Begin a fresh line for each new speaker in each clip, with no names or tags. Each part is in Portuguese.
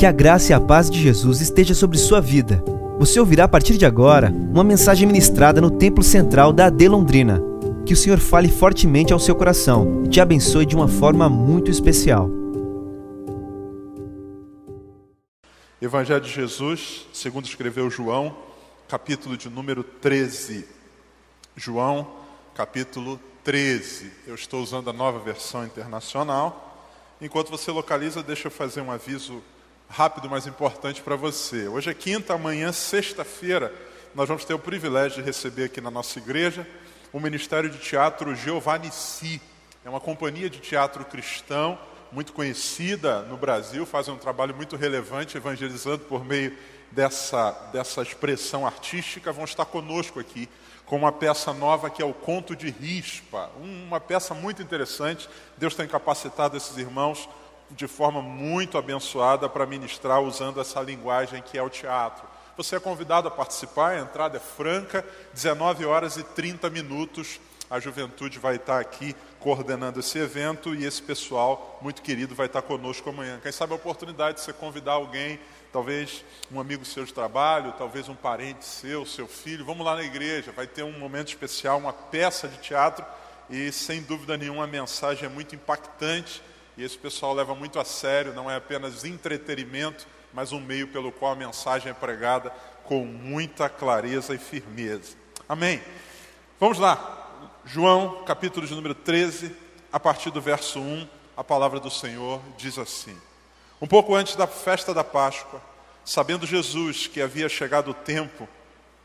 Que a graça e a paz de Jesus esteja sobre sua vida. Você ouvirá a partir de agora uma mensagem ministrada no Templo Central da AD Londrina. Que o Senhor fale fortemente ao seu coração e te abençoe de uma forma muito especial.
Evangelho de Jesus, segundo escreveu João, capítulo de número 13. João, capítulo 13. Eu estou usando a nova versão internacional. Enquanto você localiza, deixa eu fazer um aviso rápido, mas importante para você. Hoje é quinta, amanhã, sexta-feira, nós vamos ter o privilégio de receber aqui na nossa igreja o Ministério de Teatro Giovanni Si. É uma companhia de teatro cristão muito conhecida no Brasil, faz um trabalho muito relevante evangelizando por meio dessa, dessa expressão artística. Vão estar conosco aqui com uma peça nova que é o Conto de Rispa, uma peça muito interessante. Deus tem capacitado esses irmãos de forma muito abençoada para ministrar usando essa linguagem que é o teatro. Você é convidado a participar, a entrada é franca, 19 horas e 30 minutos. A juventude vai estar aqui coordenando esse evento e esse pessoal muito querido vai estar conosco amanhã. Quem sabe a oportunidade de você convidar alguém talvez um amigo seu de trabalho, talvez um parente seu, seu filho. Vamos lá na igreja, vai ter um momento especial, uma peça de teatro e sem dúvida nenhuma a mensagem é muito impactante e esse pessoal leva muito a sério, não é apenas entretenimento, mas um meio pelo qual a mensagem é pregada com muita clareza e firmeza. Amém. Vamos lá. João, capítulo de número 13, a partir do verso 1, a palavra do Senhor diz assim: um pouco antes da festa da Páscoa, sabendo Jesus que havia chegado o tempo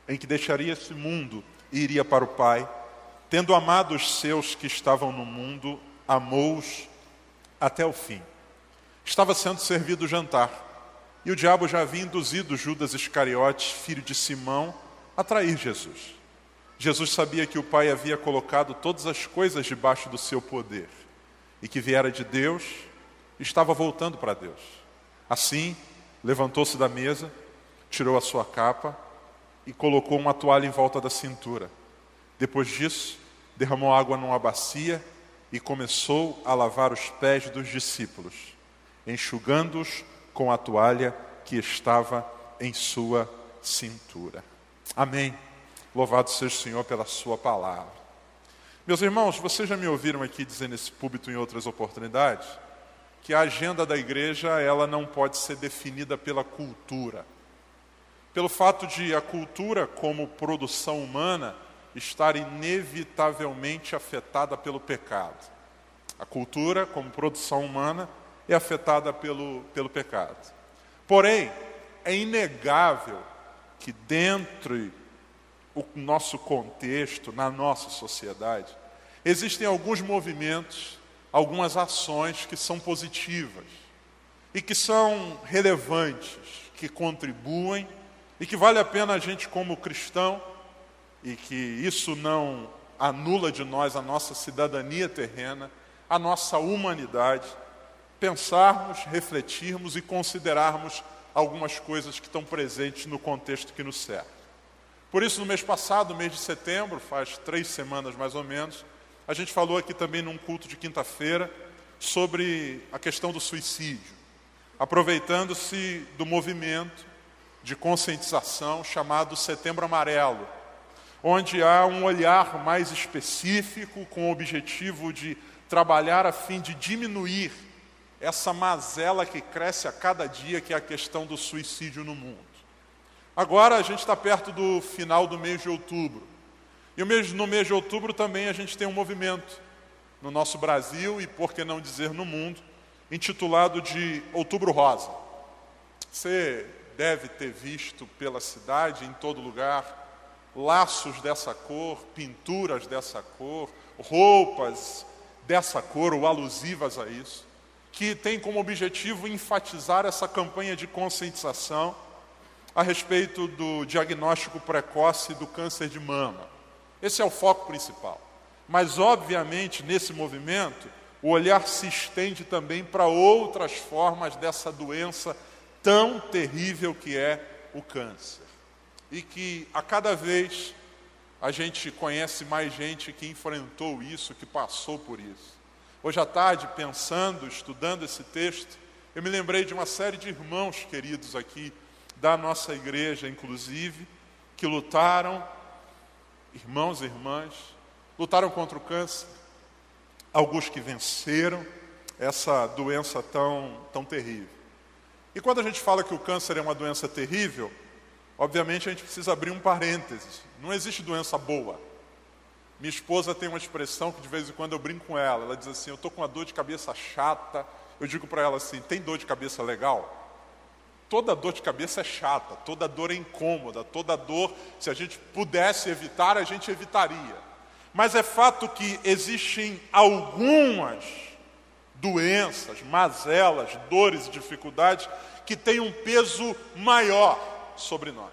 em que deixaria esse mundo e iria para o Pai, tendo amado os seus que estavam no mundo, amou-os até o fim. Estava sendo servido o jantar, e o diabo já havia induzido Judas Iscariotes, filho de Simão, a trair Jesus. Jesus sabia que o Pai havia colocado todas as coisas debaixo do seu poder e que viera de Deus estava voltando para Deus. Assim, levantou-se da mesa, tirou a sua capa e colocou uma toalha em volta da cintura. Depois disso, derramou água numa bacia e começou a lavar os pés dos discípulos, enxugando-os com a toalha que estava em sua cintura. Amém. Louvado seja o Senhor pela sua palavra. Meus irmãos, vocês já me ouviram aqui dizer nesse púlpito em outras oportunidades que a agenda da igreja ela não pode ser definida pela cultura. Pelo fato de a cultura como produção humana estar inevitavelmente afetada pelo pecado. A cultura como produção humana é afetada pelo, pelo pecado. Porém, é inegável que dentro do nosso contexto, na nossa sociedade, existem alguns movimentos algumas ações que são positivas e que são relevantes, que contribuem e que vale a pena a gente, como cristão, e que isso não anula de nós a nossa cidadania terrena, a nossa humanidade, pensarmos, refletirmos e considerarmos algumas coisas que estão presentes no contexto que nos cerca. Por isso, no mês passado, mês de setembro, faz três semanas mais ou menos, a gente falou aqui também num culto de quinta-feira sobre a questão do suicídio, aproveitando-se do movimento de conscientização chamado Setembro Amarelo, onde há um olhar mais específico com o objetivo de trabalhar a fim de diminuir essa mazela que cresce a cada dia, que é a questão do suicídio no mundo. Agora a gente está perto do final do mês de outubro. E no mês de outubro também a gente tem um movimento no nosso Brasil e, por que não dizer, no mundo, intitulado de Outubro Rosa. Você deve ter visto pela cidade, em todo lugar, laços dessa cor, pinturas dessa cor, roupas dessa cor ou alusivas a isso, que tem como objetivo enfatizar essa campanha de conscientização a respeito do diagnóstico precoce do câncer de mama. Esse é o foco principal. Mas, obviamente, nesse movimento, o olhar se estende também para outras formas dessa doença tão terrível que é o câncer. E que a cada vez a gente conhece mais gente que enfrentou isso, que passou por isso. Hoje à tarde, pensando, estudando esse texto, Eu me lembrei de uma série de irmãos queridos aqui, da nossa igreja, inclusive, que lutaram, irmãos e irmãs, lutaram contra o câncer, alguns que venceram essa doença tão, tão terrível. E quando a gente fala que o câncer é uma doença terrível, obviamente a gente precisa abrir um parênteses. Não existe doença boa. Minha esposa tem uma expressão que de vez em quando eu brinco com ela. Ela diz assim: Eu estou com uma dor de cabeça chata. Eu digo para ela assim: Tem dor de cabeça legal? Toda dor de cabeça é chata, toda dor é incômoda, toda dor, se a gente pudesse evitar, a gente evitaria. Mas é fato que existem algumas doenças, mazelas, dores e dificuldades que têm um peso maior sobre nós.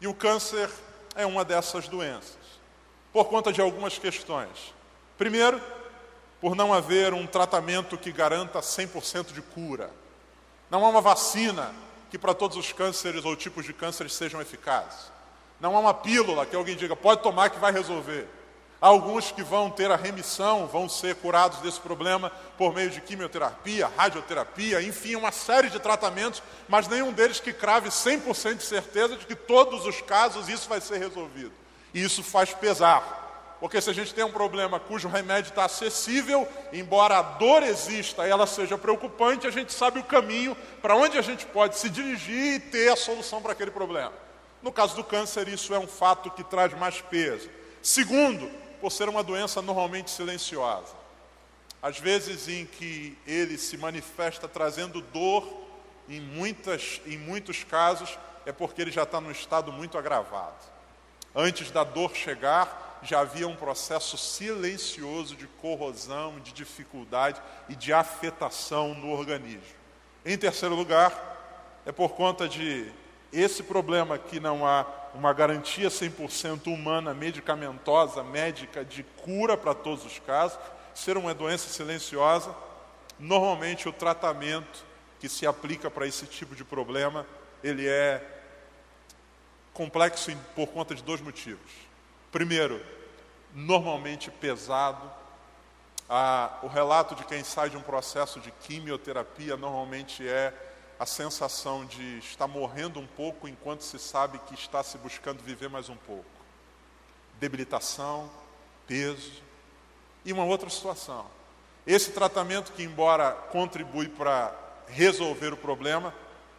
E o câncer é uma dessas doenças, por conta de algumas questões. Primeiro, por não haver um tratamento que garanta 100% de cura. Não há uma vacina que para todos os cânceres ou tipos de cânceres sejam eficazes. Não há uma pílula que alguém diga, pode tomar que vai resolver. Alguns que vão ter a remissão, vão ser curados desse problema por meio de quimioterapia, radioterapia, enfim, uma série de tratamentos, mas nenhum deles que crave 100% de certeza de que todos os casos isso vai ser resolvido. E isso faz pesar. Porque se a gente tem um problema cujo remédio está acessível, embora a dor exista e ela seja preocupante, a gente sabe o caminho para onde a gente pode se dirigir e ter a solução para aquele problema. No caso do câncer, isso é um fato que traz mais peso. Segundo, por ser uma doença normalmente silenciosa. Às vezes em que ele se manifesta trazendo dor, em, muitas, em muitos casos, é porque ele já está num estado muito agravado. Antes da dor chegar, já havia um processo silencioso de corrosão, de dificuldade e de afetação no organismo. Em terceiro lugar, é por conta de esse problema que não há uma garantia 100% humana, medicamentosa, médica, de cura para todos os casos, ser uma doença silenciosa, normalmente o tratamento que se aplica para esse tipo de problema, ele é complexo por conta de dois motivos. Primeiro, normalmente pesado. Ah, o relato de quem sai de um processo de quimioterapia normalmente é a sensação de estar morrendo um pouco enquanto se sabe que está se buscando viver mais um pouco. Debilitação, peso e uma outra situação. Esse tratamento que, embora contribui para resolver o problema,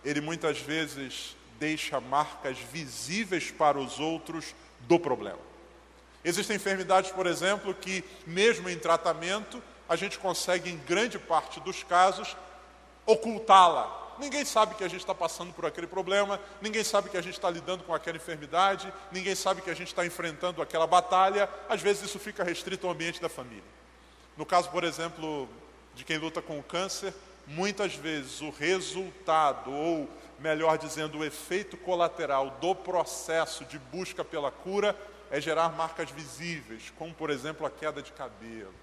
ele muitas vezes deixa marcas visíveis para os outros do problema. Existem enfermidades, por exemplo, que, mesmo em tratamento, a gente consegue, em grande parte dos casos, ocultá-la. Ninguém sabe que a gente está passando por aquele problema, ninguém sabe que a gente está lidando com aquela enfermidade, ninguém sabe que a gente está enfrentando aquela batalha. Às vezes isso fica restrito ao ambiente da família. No caso, por exemplo, de quem luta com o câncer, muitas vezes o resultado, ou melhor dizendo, o efeito colateral do processo de busca pela cura é gerar marcas visíveis, como por exemplo a queda de cabelo.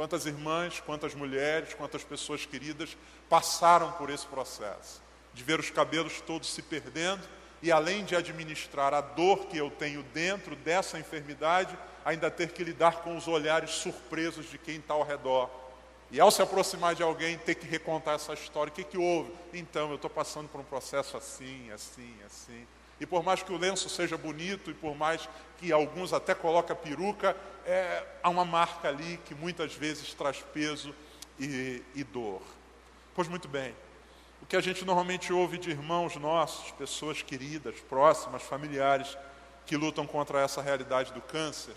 Quantas irmãs, quantas mulheres, quantas pessoas queridas passaram por esse processo de ver os cabelos todos se perdendo e além de administrar a dor que eu tenho dentro dessa enfermidade, ainda ter que lidar com os olhares surpresos de quem está ao redor. E ao se aproximar de alguém, ter que recontar essa história. O que, que houve? Então, eu estou passando por um processo assim, assim, assim. E por mais que o lenço seja bonito e por mais que alguns até coloquem a peruca, é, há uma marca ali que muitas vezes traz peso e, e dor. Pois muito bem, o que a gente normalmente ouve de irmãos nossos, pessoas queridas, próximas, familiares, que lutam contra essa realidade do câncer,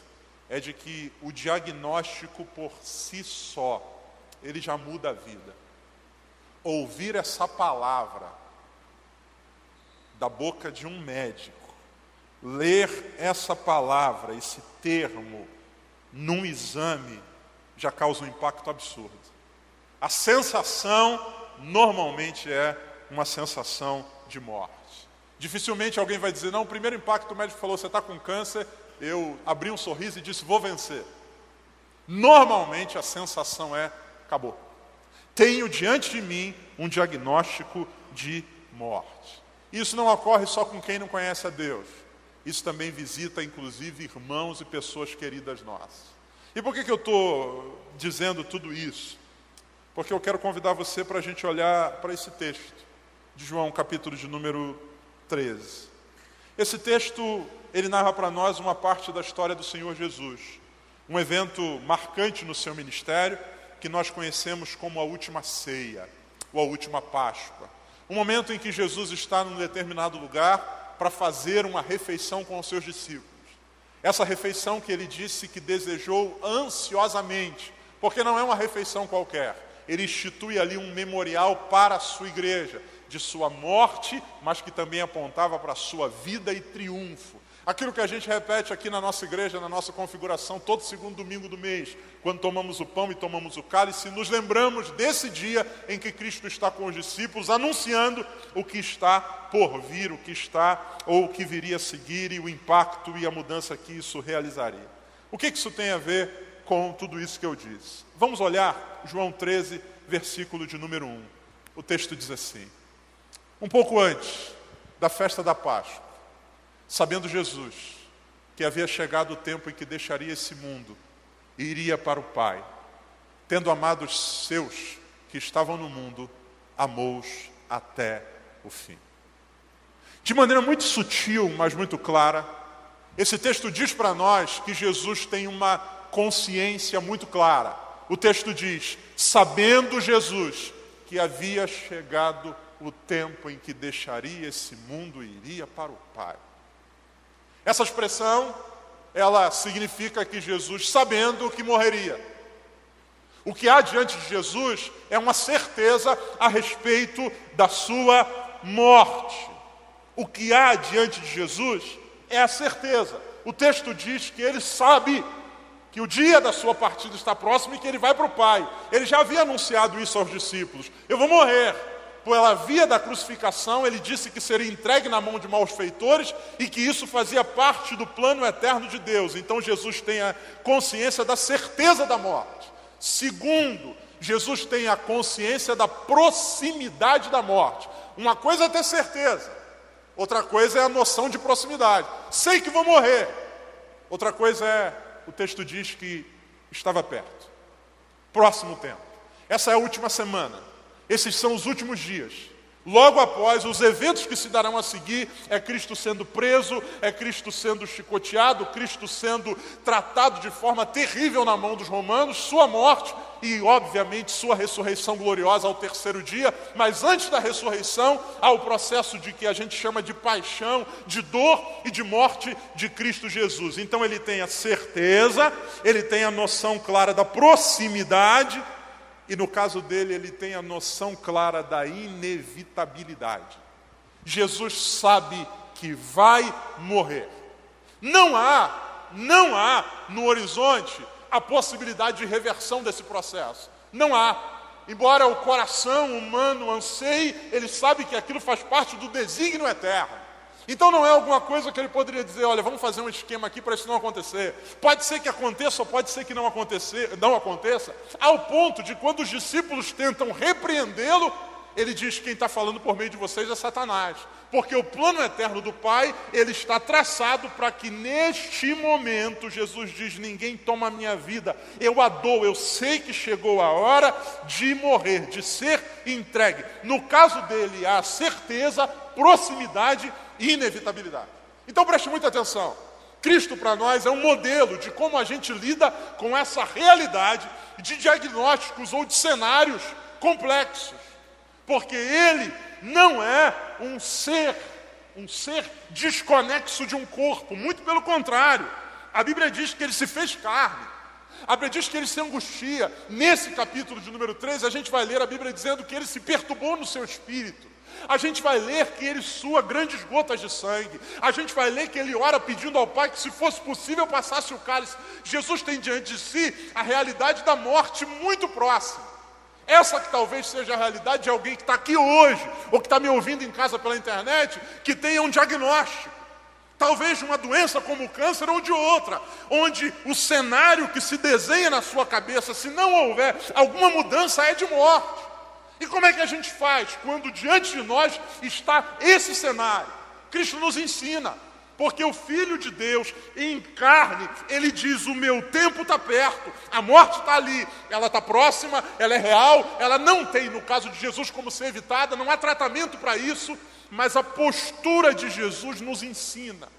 é de que o diagnóstico por si só, ele já muda a vida. Ouvir essa palavra, da boca de um médico, ler essa palavra, esse termo, num exame, já causa um impacto absurdo. A sensação normalmente é uma sensação de morte. Dificilmente alguém vai dizer, não, o primeiro impacto o médico falou, você está com câncer, eu abri um sorriso e disse, vou vencer. Normalmente a sensação é, acabou. Tenho diante de mim um diagnóstico de morte. Isso não ocorre só com quem não conhece a Deus. Isso também visita, inclusive, irmãos e pessoas queridas nossas. E por que, que eu estou dizendo tudo isso? porque eu quero convidar você para a gente olhar para esse texto de João, capítulo de número 13. Esse texto, ele narra para nós uma parte da história do Senhor Jesus, um evento marcante no seu ministério, que nós conhecemos como a última ceia, ou a última Páscoa. Um momento em que Jesus está num determinado lugar para fazer uma refeição com os seus discípulos. Essa refeição que ele disse que desejou ansiosamente, porque não é uma refeição qualquer, ele institui ali um memorial para a sua igreja, de sua morte, mas que também apontava para a sua vida e triunfo. Aquilo que a gente repete aqui na nossa igreja, na nossa configuração, todo segundo domingo do mês, quando tomamos o pão e tomamos o cálice, nos lembramos desse dia em que Cristo está com os discípulos, anunciando o que está por vir, o que está ou o que viria a seguir e o impacto e a mudança que isso realizaria. O que isso tem a ver com tudo isso que eu disse. Vamos olhar João 13, versículo de número 1. O texto diz assim: Um pouco antes da festa da Páscoa, sabendo Jesus que havia chegado o tempo em que deixaria esse mundo e iria para o Pai, tendo amado os seus que estavam no mundo, amou-os até o fim. De maneira muito sutil, mas muito clara, esse texto diz para nós que Jesus tem uma consciência muito clara. O texto diz: sabendo Jesus que havia chegado o tempo em que deixaria esse mundo e iria para o Pai. Essa expressão, ela significa que Jesus, sabendo que morreria, o que há diante de Jesus é uma certeza a respeito da sua morte. O que há diante de Jesus é a certeza. O texto diz que ele sabe que o dia da sua partida está próximo e que ele vai para o Pai. Ele já havia anunciado isso aos discípulos: Eu vou morrer. Pela via da crucificação, ele disse que seria entregue na mão de malfeitores e que isso fazia parte do plano eterno de Deus. Então Jesus tem a consciência da certeza da morte. Segundo, Jesus tem a consciência da proximidade da morte. Uma coisa é ter certeza, outra coisa é a noção de proximidade. Sei que vou morrer. Outra coisa é o texto diz que estava perto. Próximo tempo. Essa é a última semana. Esses são os últimos dias. Logo após, os eventos que se darão a seguir é Cristo sendo preso, é Cristo sendo chicoteado, Cristo sendo tratado de forma terrível na mão dos romanos, sua morte e, obviamente, sua ressurreição gloriosa ao terceiro dia. Mas antes da ressurreição, há o processo de que a gente chama de paixão, de dor e de morte de Cristo Jesus. Então, ele tem a certeza, ele tem a noção clara da proximidade e no caso dele, ele tem a noção clara da inevitabilidade. Jesus sabe que vai morrer. Não há, não há no horizonte a possibilidade de reversão desse processo. Não há. Embora o coração humano anseie, ele sabe que aquilo faz parte do desígnio eterno. Então não é alguma coisa que ele poderia dizer, olha, vamos fazer um esquema aqui para isso não acontecer. Pode ser que aconteça ou pode ser que não, acontecer, não aconteça, ao ponto de quando os discípulos tentam repreendê-lo, ele diz que quem está falando por meio de vocês é Satanás. Porque o plano eterno do Pai, ele está traçado para que neste momento, Jesus diz: ninguém toma a minha vida, eu a dou, eu sei que chegou a hora de morrer, de ser entregue. No caso dele, há certeza, proximidade inevitabilidade. Então preste muita atenção. Cristo para nós é um modelo de como a gente lida com essa realidade de diagnósticos ou de cenários complexos. Porque ele não é um ser, um ser desconexo de um corpo, muito pelo contrário. A Bíblia diz que ele se fez carne. A Bíblia diz que ele se angustia. Nesse capítulo de número 13, a gente vai ler a Bíblia dizendo que ele se perturbou no seu espírito. A gente vai ler que ele sua grandes gotas de sangue. A gente vai ler que ele ora pedindo ao Pai que, se fosse possível, passasse o cálice. Jesus tem diante de si a realidade da morte muito próxima. Essa que talvez seja a realidade de alguém que está aqui hoje, ou que está me ouvindo em casa pela internet, que tenha um diagnóstico. Talvez de uma doença como o câncer ou de outra, onde o cenário que se desenha na sua cabeça, se não houver alguma mudança, é de morte. E como é que a gente faz quando diante de nós está esse cenário? Cristo nos ensina. Porque o Filho de Deus, em carne, ele diz: O meu tempo está perto, a morte está ali, ela está próxima, ela é real, ela não tem, no caso de Jesus, como ser evitada, não há tratamento para isso, mas a postura de Jesus nos ensina.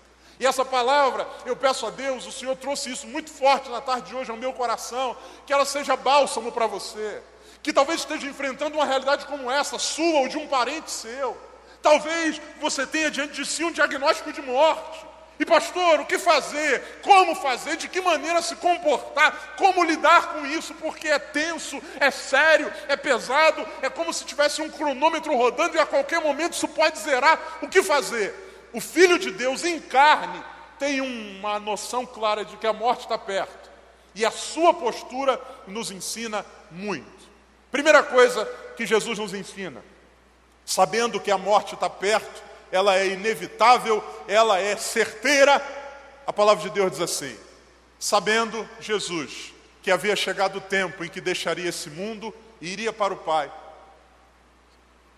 E essa palavra, eu peço a Deus, o Senhor trouxe isso muito forte na tarde de hoje ao meu coração, que ela seja bálsamo para você, que talvez esteja enfrentando uma realidade como essa, sua ou de um parente seu. Talvez você tenha diante de si um diagnóstico de morte. E pastor, o que fazer? Como fazer? De que maneira se comportar? Como lidar com isso? Porque é tenso, é sério, é pesado, é como se tivesse um cronômetro rodando e a qualquer momento isso pode zerar. O que fazer? O Filho de Deus em carne tem uma noção clara de que a morte está perto. E a sua postura nos ensina muito. Primeira coisa que Jesus nos ensina: sabendo que a morte está perto, ela é inevitável, ela é certeira. A palavra de Deus diz assim: sabendo Jesus que havia chegado o tempo em que deixaria esse mundo e iria para o Pai.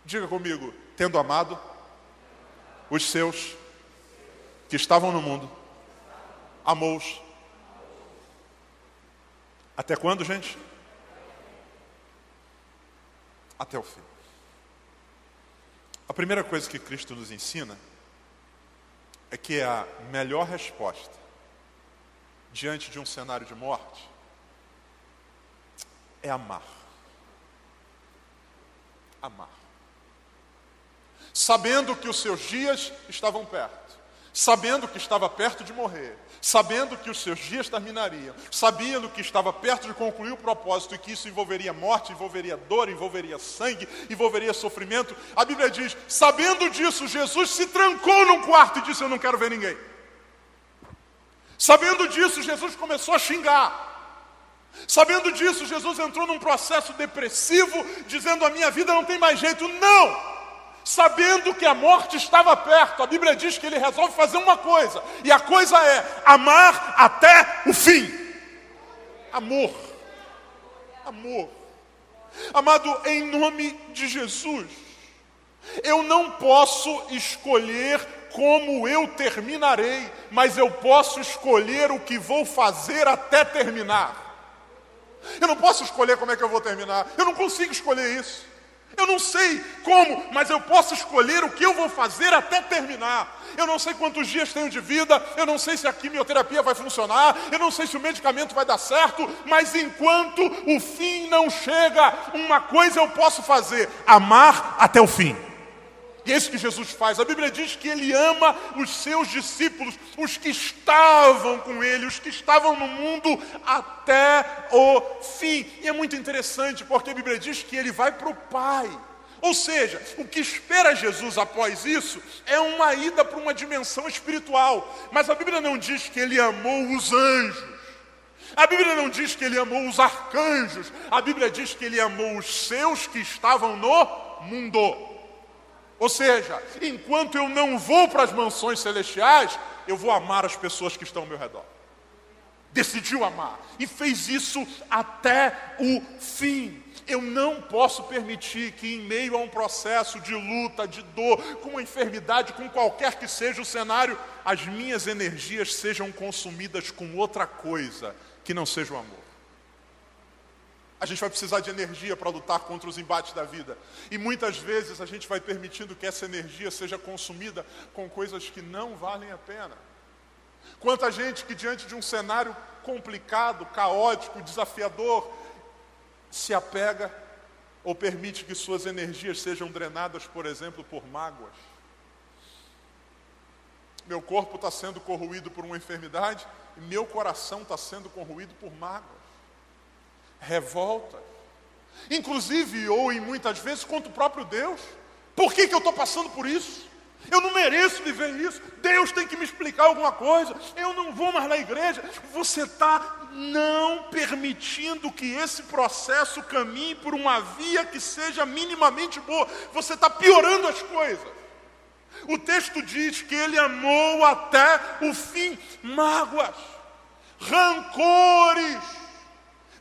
Diga comigo, tendo amado os seus que estavam no mundo, amou-os. Até quando, gente? Até o fim. A primeira coisa que Cristo nos ensina é que a melhor resposta diante de um cenário de morte é amar. Amar. Sabendo que os seus dias estavam perto sabendo que estava perto de morrer, sabendo que os seus dias terminariam, sabendo que estava perto de concluir o propósito e que isso envolveria morte, envolveria dor, envolveria sangue, envolveria sofrimento, a Bíblia diz: sabendo disso, Jesus se trancou num quarto e disse: Eu não quero ver ninguém. Sabendo disso, Jesus começou a xingar. Sabendo disso, Jesus entrou num processo depressivo, dizendo: A minha vida não tem mais jeito. Não! Sabendo que a morte estava perto. A Bíblia diz que ele resolve fazer uma coisa, e a coisa é amar até o fim. Amor. Amor. Amado, em nome de Jesus, eu não posso escolher como eu terminarei, mas eu posso escolher o que vou fazer até terminar. Eu não posso escolher como é que eu vou terminar, eu não consigo escolher isso. Eu não sei como, mas eu posso escolher o que eu vou fazer até terminar. Eu não sei quantos dias tenho de vida, eu não sei se a quimioterapia vai funcionar, eu não sei se o medicamento vai dar certo, mas enquanto o fim não chega, uma coisa eu posso fazer: amar até o fim. E é isso que Jesus faz. A Bíblia diz que ele ama os seus discípulos, os que estavam com ele, os que estavam no mundo até o fim. E é muito interessante porque a Bíblia diz que ele vai para o Pai. Ou seja, o que espera Jesus após isso é uma ida para uma dimensão espiritual. Mas a Bíblia não diz que ele amou os anjos. A Bíblia não diz que ele amou os arcanjos. A Bíblia diz que ele amou os seus que estavam no mundo. Ou seja, enquanto eu não vou para as mansões celestiais, eu vou amar as pessoas que estão ao meu redor. Decidiu amar e fez isso até o fim. Eu não posso permitir que, em meio a um processo de luta, de dor, com uma enfermidade, com qualquer que seja o cenário, as minhas energias sejam consumidas com outra coisa que não seja o amor. A gente vai precisar de energia para lutar contra os embates da vida. E muitas vezes a gente vai permitindo que essa energia seja consumida com coisas que não valem a pena. Quanta gente que, diante de um cenário complicado, caótico, desafiador, se apega ou permite que suas energias sejam drenadas, por exemplo, por mágoas. Meu corpo está sendo corroído por uma enfermidade e meu coração está sendo corroído por mágoas revolta, inclusive ou em muitas vezes contra o próprio Deus. Por que, que eu estou passando por isso? Eu não mereço viver isso. Deus tem que me explicar alguma coisa. Eu não vou mais na igreja. Você está não permitindo que esse processo caminhe por uma via que seja minimamente boa. Você está piorando as coisas. O texto diz que ele amou até o fim mágoas, rancores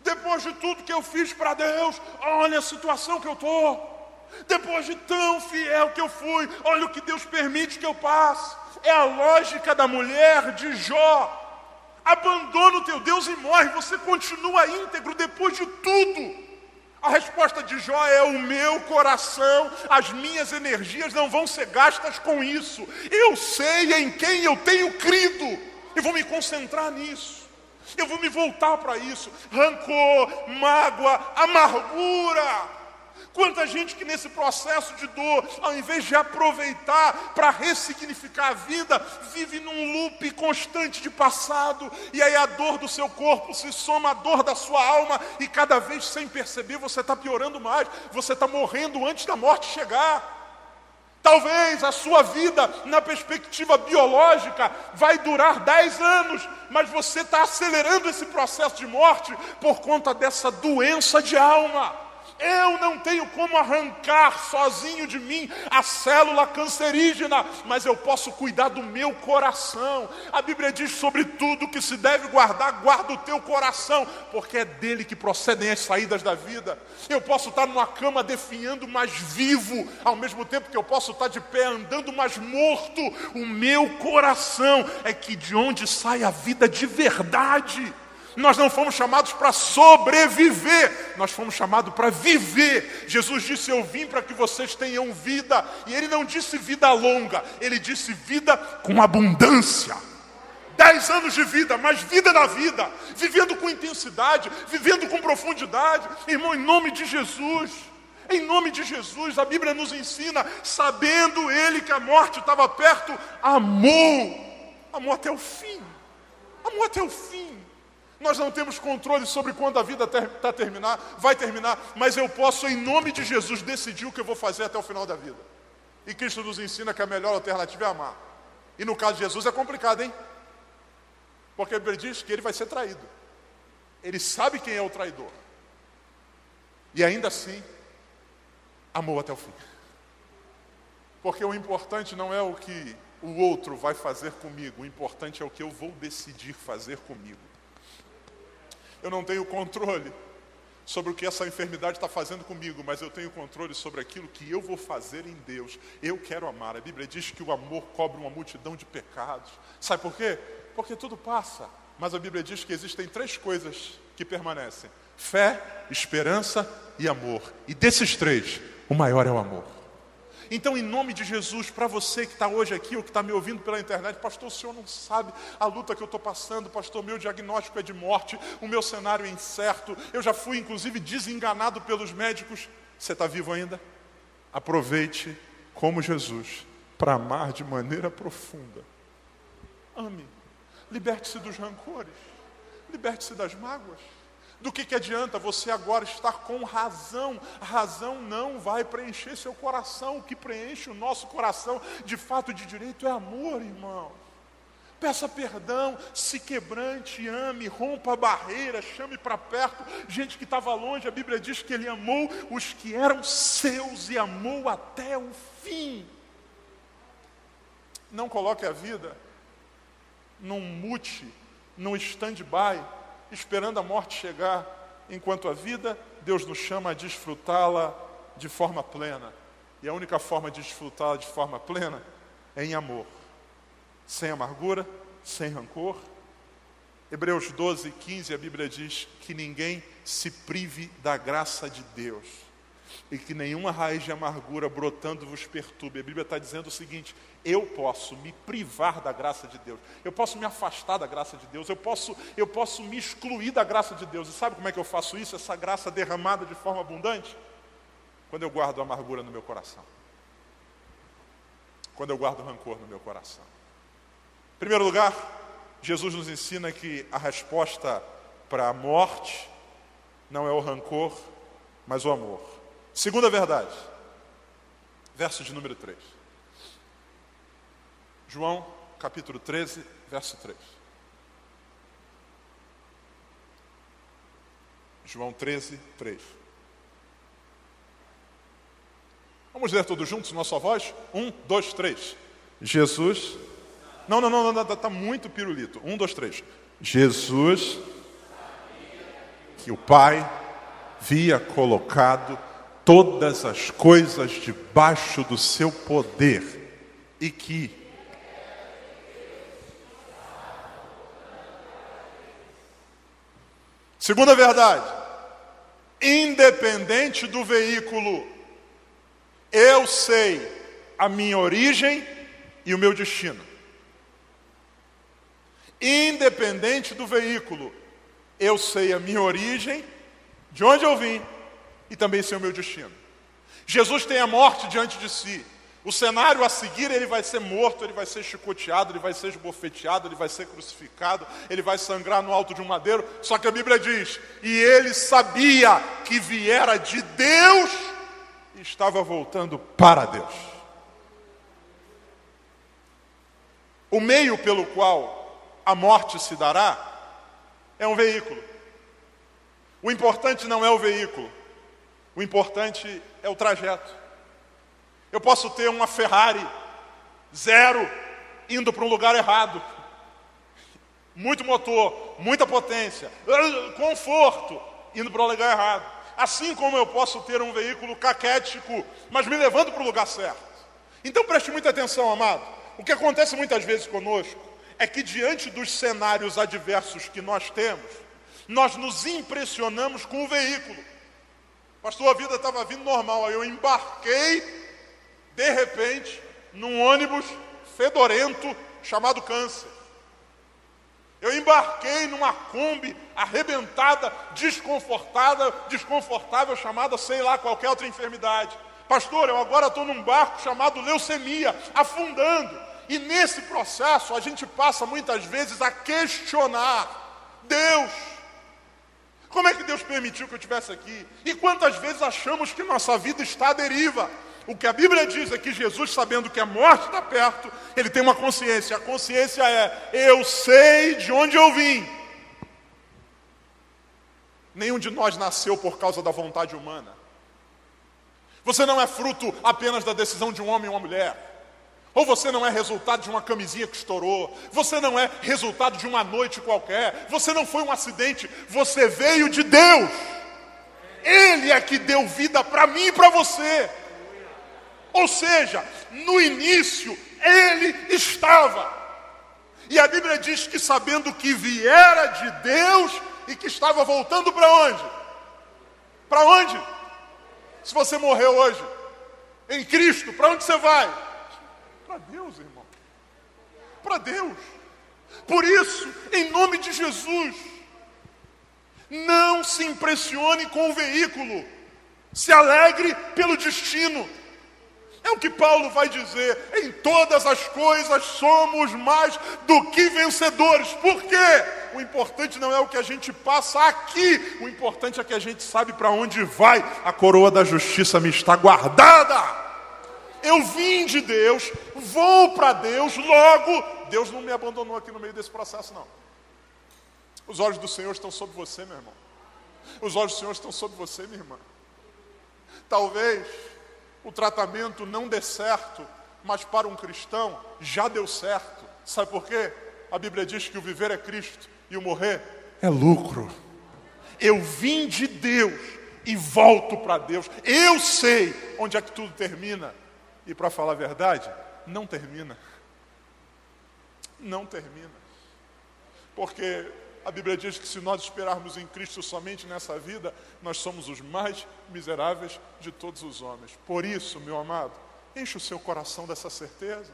depois de tudo que eu fiz para Deus, olha a situação que eu estou. Depois de tão fiel que eu fui, olha o que Deus permite que eu passe. É a lógica da mulher de Jó. Abandona o teu Deus e morre, você continua íntegro depois de tudo. A resposta de Jó é: o meu coração, as minhas energias não vão ser gastas com isso. Eu sei em quem eu tenho crido, e vou me concentrar nisso. Eu vou me voltar para isso. Rancor, mágoa, amargura, Quanta gente que nesse processo de dor, ao invés de aproveitar para ressignificar a vida, vive num loop constante de passado, e aí a dor do seu corpo se soma à dor da sua alma, e cada vez sem perceber você está piorando mais, você está morrendo antes da morte chegar. Talvez a sua vida, na perspectiva biológica, vai durar 10 anos, mas você está acelerando esse processo de morte por conta dessa doença de alma. Eu não tenho como arrancar sozinho de mim a célula cancerígena, mas eu posso cuidar do meu coração. A Bíblia diz sobre tudo que se deve guardar, guarda o teu coração, porque é dele que procedem as saídas da vida. Eu posso estar numa cama definhando, mas vivo, ao mesmo tempo que eu posso estar de pé andando, mas morto. O meu coração é que de onde sai a vida de verdade. Nós não fomos chamados para sobreviver, nós fomos chamados para viver. Jesus disse: Eu vim para que vocês tenham vida, e Ele não disse vida longa, Ele disse vida com abundância. Dez anos de vida, mas vida na vida, vivendo com intensidade, vivendo com profundidade, irmão, em nome de Jesus. Em nome de Jesus, a Bíblia nos ensina, sabendo ele que a morte estava perto, amou, amou até o fim, amou até o fim. Nós não temos controle sobre quando a vida está terminar, vai terminar, mas eu posso, em nome de Jesus, decidir o que eu vou fazer até o final da vida. E Cristo nos ensina que a melhor alternativa é amar. E no caso de Jesus é complicado, hein? Porque ele diz que ele vai ser traído. Ele sabe quem é o traidor. E ainda assim, amou até o fim. Porque o importante não é o que o outro vai fazer comigo, o importante é o que eu vou decidir fazer comigo. Eu não tenho controle sobre o que essa enfermidade está fazendo comigo, mas eu tenho controle sobre aquilo que eu vou fazer em Deus. Eu quero amar. A Bíblia diz que o amor cobre uma multidão de pecados. Sabe por quê? Porque tudo passa. Mas a Bíblia diz que existem três coisas que permanecem: fé, esperança e amor. E desses três, o maior é o amor. Então, em nome de Jesus, para você que está hoje aqui ou que está me ouvindo pela internet, pastor, o senhor não sabe a luta que eu estou passando, pastor, meu diagnóstico é de morte, o meu cenário é incerto, eu já fui inclusive desenganado pelos médicos. Você está vivo ainda? Aproveite como Jesus para amar de maneira profunda. Ame, liberte-se dos rancores, liberte-se das mágoas. Do que, que adianta você agora estar com razão? A razão não vai preencher seu coração. O que preenche o nosso coração, de fato de direito, é amor, irmão. Peça perdão, se quebrante, ame, rompa a barreira, chame para perto gente que estava longe. A Bíblia diz que ele amou os que eram seus e amou até o fim. Não coloque a vida num mute, num stand-by esperando a morte chegar, enquanto a vida, Deus nos chama a desfrutá-la de forma plena. E a única forma de desfrutá-la de forma plena é em amor, sem amargura, sem rancor. Hebreus 12, 15, a Bíblia diz que ninguém se prive da graça de Deus e que nenhuma raiz de amargura brotando vos perturbe. A Bíblia está dizendo o seguinte: eu posso me privar da graça de Deus, eu posso me afastar da graça de Deus, eu posso, eu posso me excluir da graça de Deus. E sabe como é que eu faço isso? Essa graça derramada de forma abundante? Quando eu guardo amargura no meu coração, quando eu guardo rancor no meu coração. Em primeiro lugar, Jesus nos ensina que a resposta para a morte não é o rancor, mas o amor. Segunda verdade, verso de número 3. João, capítulo 13, verso 3. João 13, 3. Vamos ler todos juntos, nossa voz? Um, dois, três. Jesus. Não, não, não, não, está muito pirulito. Um, dois, três. Jesus, que o Pai via colocado todas as coisas debaixo do seu poder e que Segunda verdade, independente do veículo, eu sei a minha origem e o meu destino. Independente do veículo, eu sei a minha origem, de onde eu vim e também sei o meu destino. Jesus tem a morte diante de si. O cenário a seguir, ele vai ser morto, ele vai ser chicoteado, ele vai ser esbofeteado, ele vai ser crucificado, ele vai sangrar no alto de um madeiro. Só que a Bíblia diz: e ele sabia que viera de Deus e estava voltando para Deus. O meio pelo qual a morte se dará é um veículo. O importante não é o veículo, o importante é o trajeto. Eu posso ter uma Ferrari zero indo para um lugar errado. Muito motor, muita potência, conforto indo para o lugar errado. Assim como eu posso ter um veículo caquético, mas me levando para o lugar certo. Então preste muita atenção, amado. O que acontece muitas vezes conosco é que diante dos cenários adversos que nós temos, nós nos impressionamos com o veículo. Pastor, a vida estava vindo normal, aí eu embarquei de repente, num ônibus fedorento chamado câncer. Eu embarquei numa Kombi arrebentada, desconfortada, desconfortável, chamada sei lá qualquer outra enfermidade. Pastor, eu agora estou num barco chamado leucemia, afundando. E nesse processo a gente passa muitas vezes a questionar Deus. Como é que Deus permitiu que eu estivesse aqui? E quantas vezes achamos que nossa vida está à deriva? O que a Bíblia diz é que Jesus, sabendo que a morte está perto, ele tem uma consciência. A consciência é: eu sei de onde eu vim. Nenhum de nós nasceu por causa da vontade humana. Você não é fruto apenas da decisão de um homem ou uma mulher. Ou você não é resultado de uma camisinha que estourou. Você não é resultado de uma noite qualquer. Você não foi um acidente. Você veio de Deus. Ele é que deu vida para mim e para você. Ou seja, no início ele estava. E a Bíblia diz que sabendo que viera de Deus e que estava voltando para onde? Para onde? Se você morreu hoje em Cristo, para onde você vai? Para Deus, irmão. Para Deus. Por isso, em nome de Jesus, não se impressione com o veículo. Se alegre pelo destino. É o que Paulo vai dizer: em todas as coisas somos mais do que vencedores. Por quê? O importante não é o que a gente passa aqui, o importante é que a gente sabe para onde vai. A coroa da justiça me está guardada. Eu vim de Deus, vou para Deus, logo, Deus não me abandonou aqui no meio desse processo, não. Os olhos do Senhor estão sobre você, meu irmão. Os olhos do Senhor estão sobre você, minha irmã. Talvez o tratamento não dê certo, mas para um cristão já deu certo. Sabe por quê? A Bíblia diz que o viver é Cristo e o morrer é lucro. Eu vim de Deus e volto para Deus. Eu sei onde é que tudo termina. E para falar a verdade, não termina. Não termina. Porque a Bíblia diz que se nós esperarmos em Cristo somente nessa vida, nós somos os mais miseráveis de todos os homens. Por isso, meu amado, enche o seu coração dessa certeza.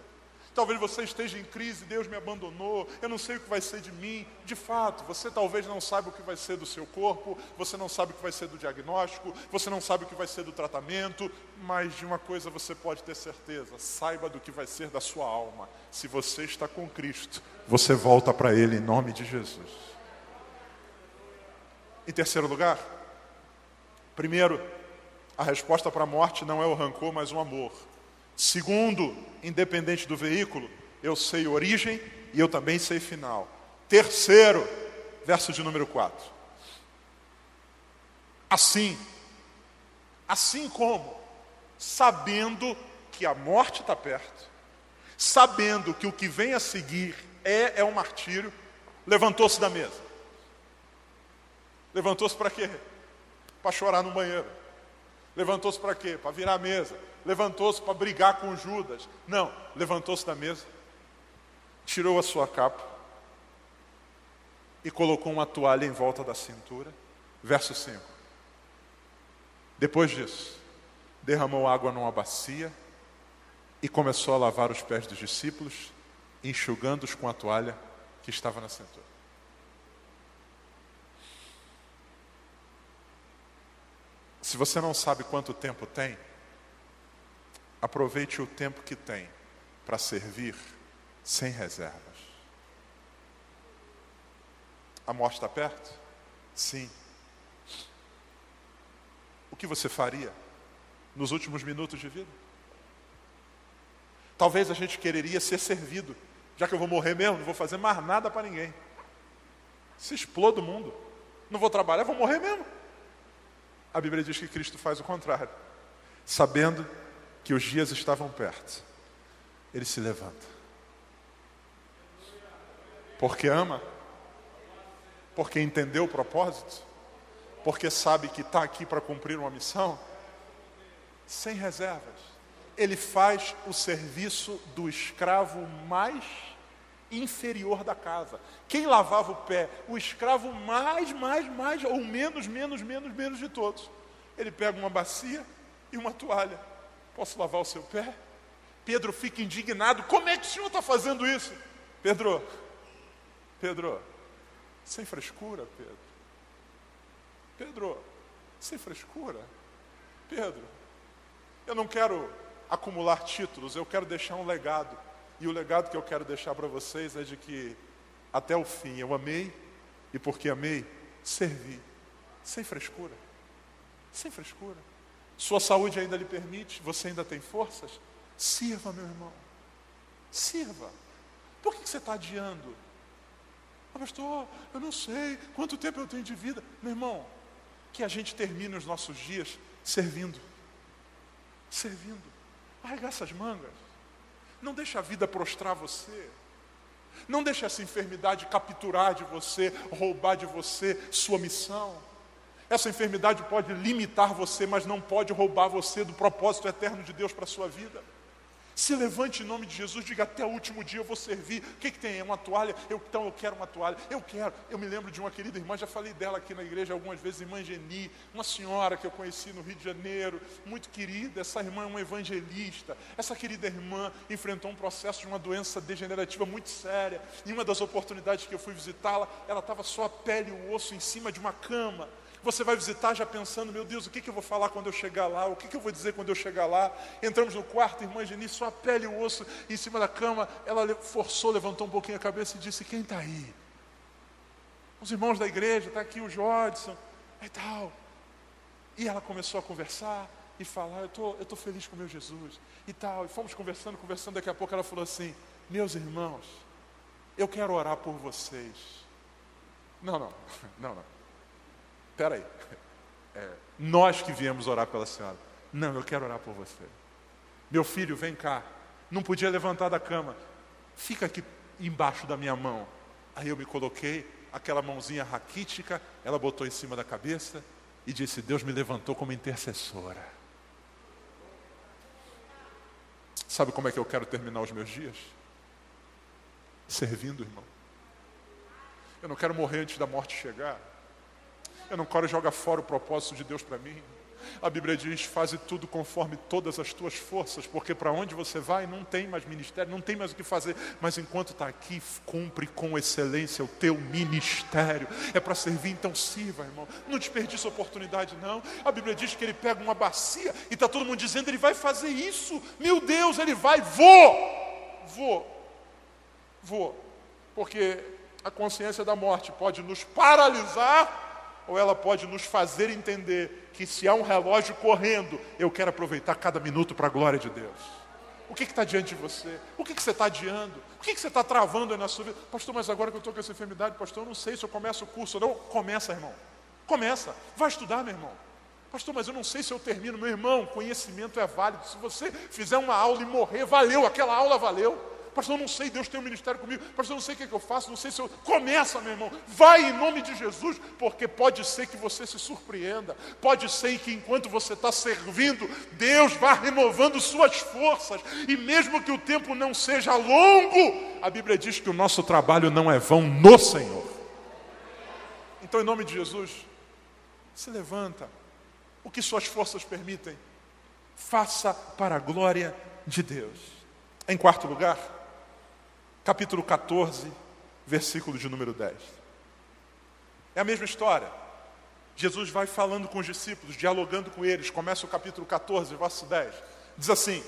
Talvez você esteja em crise, Deus me abandonou, eu não sei o que vai ser de mim. De fato, você talvez não saiba o que vai ser do seu corpo, você não sabe o que vai ser do diagnóstico, você não sabe o que vai ser do tratamento, mas de uma coisa você pode ter certeza: saiba do que vai ser da sua alma. Se você está com Cristo, você volta para Ele em nome de Jesus. Em terceiro lugar, primeiro, a resposta para a morte não é o rancor, mas o amor. Segundo, independente do veículo, eu sei origem e eu também sei final. Terceiro, verso de número 4. Assim, assim como, sabendo que a morte está perto, sabendo que o que vem a seguir é, é um martírio, levantou-se da mesa. Levantou-se para quê? Para chorar no banheiro. Levantou-se para quê? Para virar a mesa. Levantou-se para brigar com Judas. Não, levantou-se da mesa, tirou a sua capa e colocou uma toalha em volta da cintura Verso 5. Depois disso, derramou água numa bacia e começou a lavar os pés dos discípulos, enxugando-os com a toalha que estava na cintura. Se você não sabe quanto tempo tem, aproveite o tempo que tem para servir sem reservas. A morte está perto? Sim. O que você faria nos últimos minutos de vida? Talvez a gente quereria ser servido, já que eu vou morrer mesmo, não vou fazer mais nada para ninguém. Se exploda o mundo, não vou trabalhar, vou morrer mesmo. A Bíblia diz que Cristo faz o contrário, sabendo que os dias estavam perto, ele se levanta. Porque ama, porque entendeu o propósito, porque sabe que está aqui para cumprir uma missão, sem reservas. Ele faz o serviço do escravo mais inferior da casa. Quem lavava o pé? O escravo mais, mais, mais, ou menos, menos, menos, menos de todos. Ele pega uma bacia e uma toalha. Posso lavar o seu pé? Pedro fica indignado. Como é que o senhor está fazendo isso? Pedro, Pedro, sem frescura, Pedro. Pedro, sem frescura. Pedro, eu não quero acumular títulos, eu quero deixar um legado. E o legado que eu quero deixar para vocês é de que até o fim eu amei e porque amei, servi, sem frescura. Sem frescura. Sua saúde ainda lhe permite, você ainda tem forças? Sirva, meu irmão. Sirva. Por que você está adiando? Ah, pastor, eu não sei quanto tempo eu tenho de vida. Meu irmão, que a gente termine os nossos dias servindo. Servindo. Arregaça as mangas. Não deixe a vida prostrar você. Não deixe essa enfermidade capturar de você, roubar de você sua missão. Essa enfermidade pode limitar você, mas não pode roubar você do propósito eterno de Deus para a sua vida. Se levante em nome de Jesus, diga até o último dia eu vou servir. O que, que tem? É uma toalha? Eu, então eu quero uma toalha. Eu quero. Eu me lembro de uma querida irmã, já falei dela aqui na igreja algumas vezes, irmã Geni, uma senhora que eu conheci no Rio de Janeiro, muito querida. Essa irmã é uma evangelista. Essa querida irmã enfrentou um processo de uma doença degenerativa muito séria. Em uma das oportunidades que eu fui visitá-la, ela estava só a pele e o osso em cima de uma cama. Você vai visitar já pensando, meu Deus, o que, que eu vou falar quando eu chegar lá? O que, que eu vou dizer quando eu chegar lá? Entramos no quarto, irmã Geni, só a pele e o osso em cima da cama. Ela forçou, levantou um pouquinho a cabeça e disse: Quem está aí? Os irmãos da igreja, está aqui o Jodson e tal. E ela começou a conversar e falar: Eu tô, estou tô feliz com meu Jesus e tal. E fomos conversando, conversando. Daqui a pouco ela falou assim: Meus irmãos, eu quero orar por vocês. Não, não, não, não espera aí. É, nós que viemos orar pela senhora. Não, eu quero orar por você. Meu filho, vem cá. Não podia levantar da cama. Fica aqui embaixo da minha mão. Aí eu me coloquei, aquela mãozinha raquítica, ela botou em cima da cabeça e disse: Deus me levantou como intercessora. Sabe como é que eu quero terminar os meus dias? Servindo, irmão. Eu não quero morrer antes da morte chegar. Eu não quero jogar fora o propósito de Deus para mim. A Bíblia diz: faze tudo conforme todas as tuas forças, porque para onde você vai não tem mais ministério, não tem mais o que fazer. Mas enquanto está aqui, cumpre com excelência o teu ministério. É para servir, então sirva, irmão. Não desperdice oportunidade, não. A Bíblia diz que ele pega uma bacia e está todo mundo dizendo: ele vai fazer isso. Meu Deus, ele vai, vou, vou, vou. Porque a consciência da morte pode nos paralisar ou ela pode nos fazer entender que se há um relógio correndo, eu quero aproveitar cada minuto para a glória de Deus. O que está diante de você? O que, que você está adiando? O que, que você está travando aí na sua vida? Pastor, mas agora que eu estou com essa enfermidade, pastor, eu não sei se eu começo o curso ou não. Começa, irmão. Começa. Vai estudar, meu irmão. Pastor, mas eu não sei se eu termino. Meu irmão, conhecimento é válido. Se você fizer uma aula e morrer, valeu, aquela aula valeu. Pastor, eu não sei, Deus tem um ministério comigo. Pastor, eu não sei o que, é que eu faço, não sei se eu. Começa, meu irmão. Vai em nome de Jesus, porque pode ser que você se surpreenda. Pode ser que enquanto você está servindo, Deus vá renovando suas forças. E mesmo que o tempo não seja longo, a Bíblia diz que o nosso trabalho não é vão no Senhor. Então, em nome de Jesus, Se levanta. O que suas forças permitem, faça para a glória de Deus. Em quarto lugar, capítulo 14, versículo de número 10. É a mesma história. Jesus vai falando com os discípulos, dialogando com eles. Começa o capítulo 14, verso 10. Diz assim: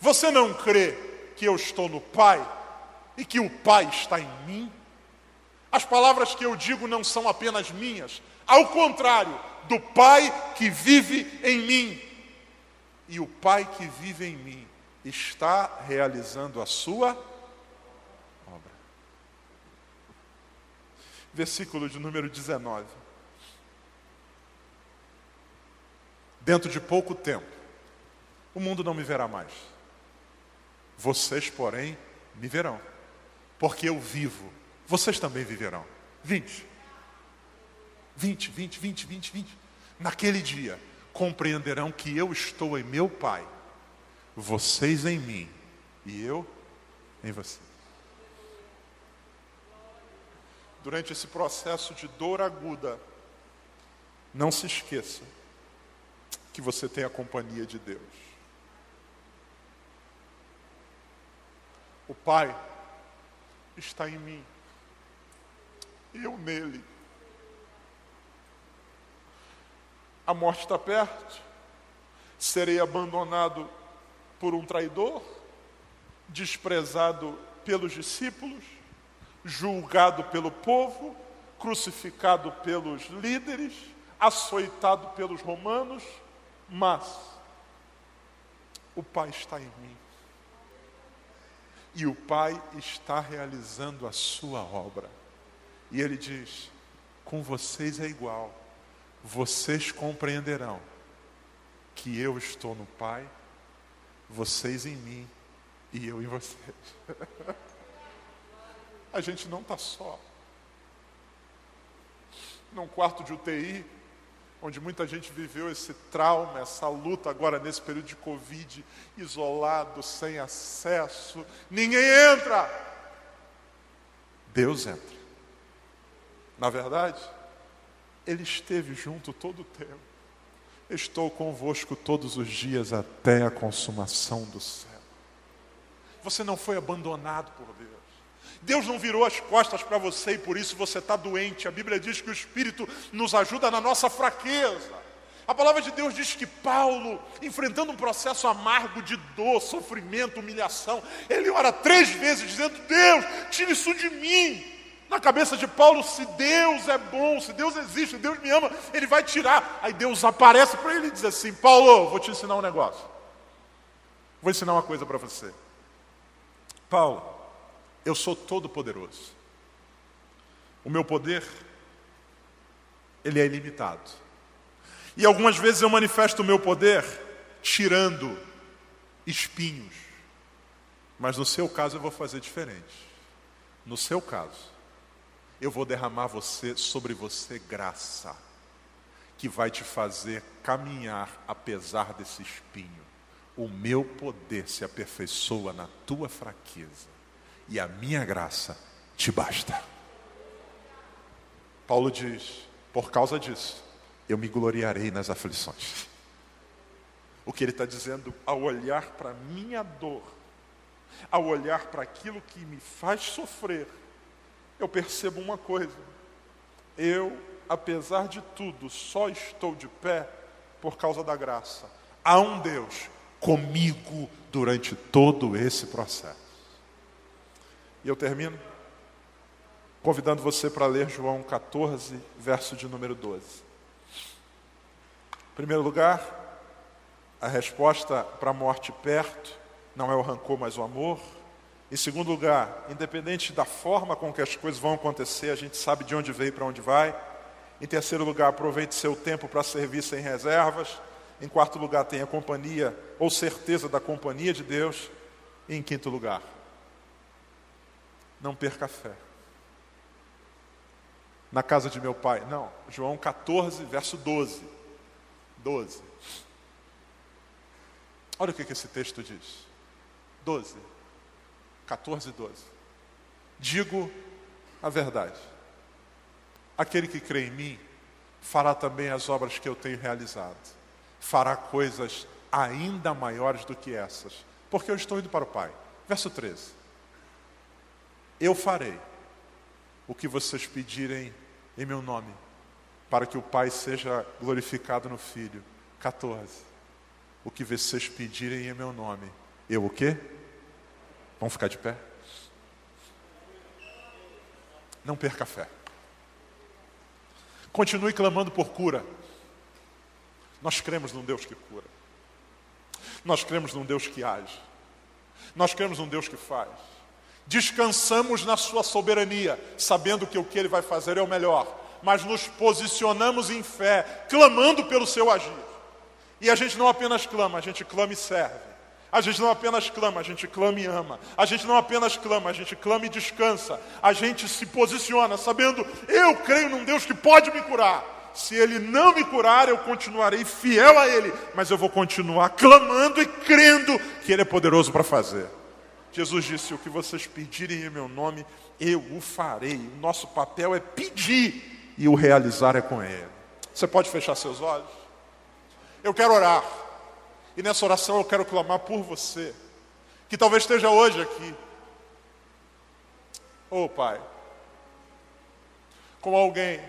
Você não crê que eu estou no Pai e que o Pai está em mim? As palavras que eu digo não são apenas minhas, ao contrário, do Pai que vive em mim. E o Pai que vive em mim está realizando a sua Versículo de número 19. Dentro de pouco tempo, o mundo não me verá mais. Vocês, porém, me verão, porque eu vivo. Vocês também viverão. 20. 20, 20, 20, 20, 20. Naquele dia, compreenderão que eu estou em meu Pai, vocês em mim e eu em vocês. Durante esse processo de dor aguda, não se esqueça que você tem a companhia de Deus. O Pai está em mim, eu nele. A morte está perto, serei abandonado por um traidor, desprezado pelos discípulos, julgado pelo povo, crucificado pelos líderes, açoitado pelos romanos, mas o Pai está em mim. E o Pai está realizando a sua obra. E ele diz: com vocês é igual. Vocês compreenderão que eu estou no Pai, vocês em mim e eu em vocês. a gente não está só. Num quarto de UTI, onde muita gente viveu esse trauma, essa luta agora nesse período de Covid, isolado, sem acesso, ninguém entra. Deus entra. Na verdade, Ele esteve junto todo o tempo. Estou convosco todos os dias até a consumação do céu. Você não foi abandonado por Deus. Deus não virou as costas para você e por isso você está doente. A Bíblia diz que o Espírito nos ajuda na nossa fraqueza. A palavra de Deus diz que Paulo, enfrentando um processo amargo de dor, sofrimento, humilhação, ele ora três vezes dizendo: Deus, tire isso de mim. Na cabeça de Paulo, se Deus é bom, se Deus existe, Deus me ama, ele vai tirar. Aí Deus aparece para ele e diz assim: Paulo, vou te ensinar um negócio. Vou ensinar uma coisa para você. Paulo, eu sou todo poderoso. O meu poder ele é ilimitado. E algumas vezes eu manifesto o meu poder tirando espinhos. Mas no seu caso eu vou fazer diferente. No seu caso, eu vou derramar você sobre você graça, que vai te fazer caminhar apesar desse espinho. O meu poder se aperfeiçoa na tua fraqueza e a minha graça te basta. Paulo diz: por causa disso, eu me gloriarei nas aflições. O que ele está dizendo ao olhar para a minha dor, ao olhar para aquilo que me faz sofrer, eu percebo uma coisa: eu, apesar de tudo, só estou de pé por causa da graça. Há um Deus comigo durante todo esse processo. E eu termino convidando você para ler João 14, verso de número 12. Em primeiro lugar, a resposta para a morte perto não é o rancor, mas o amor. Em segundo lugar, independente da forma com que as coisas vão acontecer, a gente sabe de onde veio e para onde vai. Em terceiro lugar, aproveite seu tempo para servir sem reservas. Em quarto lugar, tenha companhia ou certeza da companhia de Deus. E em quinto lugar, não perca a fé. Na casa de meu pai, não, João 14, verso 12. 12. Olha o que, que esse texto diz. 12. 14, 12. Digo a verdade. Aquele que crê em mim fará também as obras que eu tenho realizado. Fará coisas ainda maiores do que essas, porque eu estou indo para o Pai. Verso 13. Eu farei o que vocês pedirem em meu nome, para que o Pai seja glorificado no Filho. 14. O que vocês pedirem em meu nome, eu o quê? Vamos ficar de pé? Não perca a fé. Continue clamando por cura. Nós cremos num Deus que cura. Nós cremos num Deus que age. Nós cremos num Deus que faz. Descansamos na Sua soberania, sabendo que o que Ele vai fazer é o melhor, mas nos posicionamos em fé, clamando pelo Seu agir. E a gente não apenas clama, a gente clama e serve. A gente não apenas clama, a gente clama e ama. A gente não apenas clama, a gente clama e descansa. A gente se posiciona sabendo, eu creio num Deus que pode me curar. Se Ele não me curar, eu continuarei fiel a Ele, mas eu vou continuar clamando e crendo que Ele é poderoso para fazer. Jesus disse: O que vocês pedirem em meu nome, eu o farei. O nosso papel é pedir e o realizar é com Ele. Você pode fechar seus olhos? Eu quero orar. E nessa oração eu quero clamar por você, que talvez esteja hoje aqui. Oh, Pai, com alguém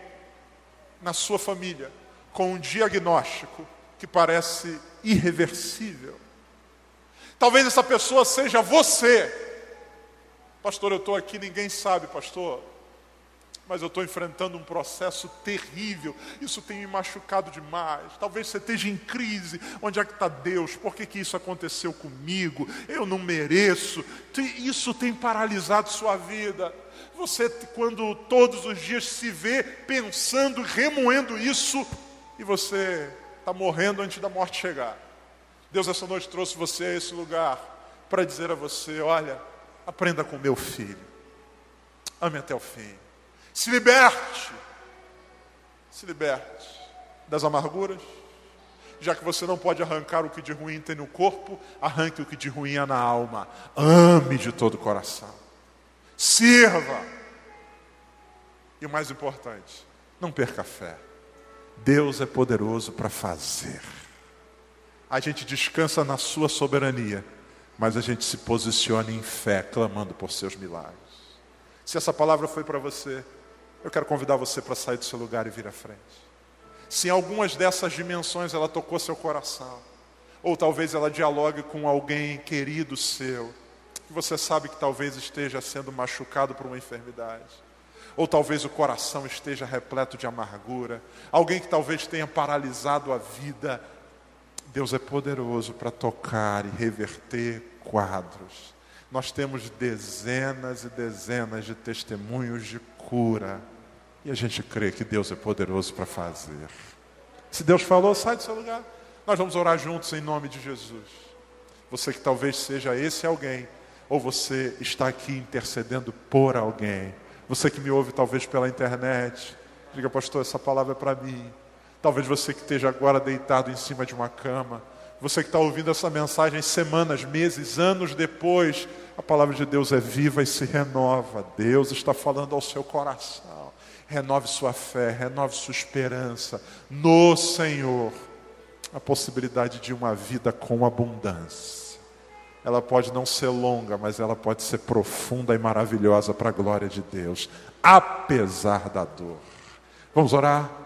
na sua família com um diagnóstico que parece irreversível. Talvez essa pessoa seja você. Pastor, eu estou aqui, ninguém sabe, pastor mas eu estou enfrentando um processo terrível, isso tem me machucado demais. Talvez você esteja em crise, onde é que está Deus? Por que, que isso aconteceu comigo? Eu não mereço. Isso tem paralisado sua vida. Você, quando todos os dias se vê pensando, remoendo isso, e você está morrendo antes da morte chegar. Deus essa noite trouxe você a esse lugar para dizer a você: olha, aprenda com meu filho, ame até o fim. Se liberte. Se liberte das amarguras. Já que você não pode arrancar o que de ruim tem no corpo, arranque o que de ruim há na alma. Ame de todo o coração. Sirva. E o mais importante, não perca a fé. Deus é poderoso para fazer. A gente descansa na sua soberania, mas a gente se posiciona em fé, clamando por seus milagres. Se essa palavra foi para você, eu quero convidar você para sair do seu lugar e vir à frente. Se em algumas dessas dimensões ela tocou seu coração, ou talvez ela dialogue com alguém querido seu, que você sabe que talvez esteja sendo machucado por uma enfermidade, ou talvez o coração esteja repleto de amargura, alguém que talvez tenha paralisado a vida, Deus é poderoso para tocar e reverter quadros. Nós temos dezenas e dezenas de testemunhos de cura e a gente crê que Deus é poderoso para fazer. Se Deus falou, sai do seu lugar. Nós vamos orar juntos em nome de Jesus. Você que talvez seja esse alguém, ou você está aqui intercedendo por alguém. Você que me ouve talvez pela internet, diga, pastor, essa palavra é para mim. Talvez você que esteja agora deitado em cima de uma cama, você que está ouvindo essa mensagem semanas, meses, anos depois, a palavra de Deus é viva e se renova. Deus está falando ao seu coração renove sua fé, renove sua esperança no Senhor. A possibilidade de uma vida com abundância. Ela pode não ser longa, mas ela pode ser profunda e maravilhosa para a glória de Deus, apesar da dor. Vamos orar?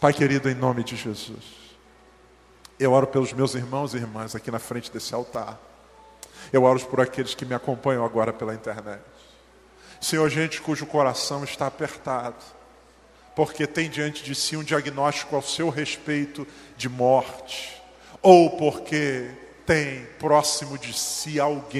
Pai querido, em nome de Jesus. Eu oro pelos meus irmãos e irmãs aqui na frente desse altar. Eu oro por aqueles que me acompanham agora pela internet. Senhor, gente cujo coração está apertado, porque tem diante de si um diagnóstico ao seu respeito de morte, ou porque tem próximo de si alguém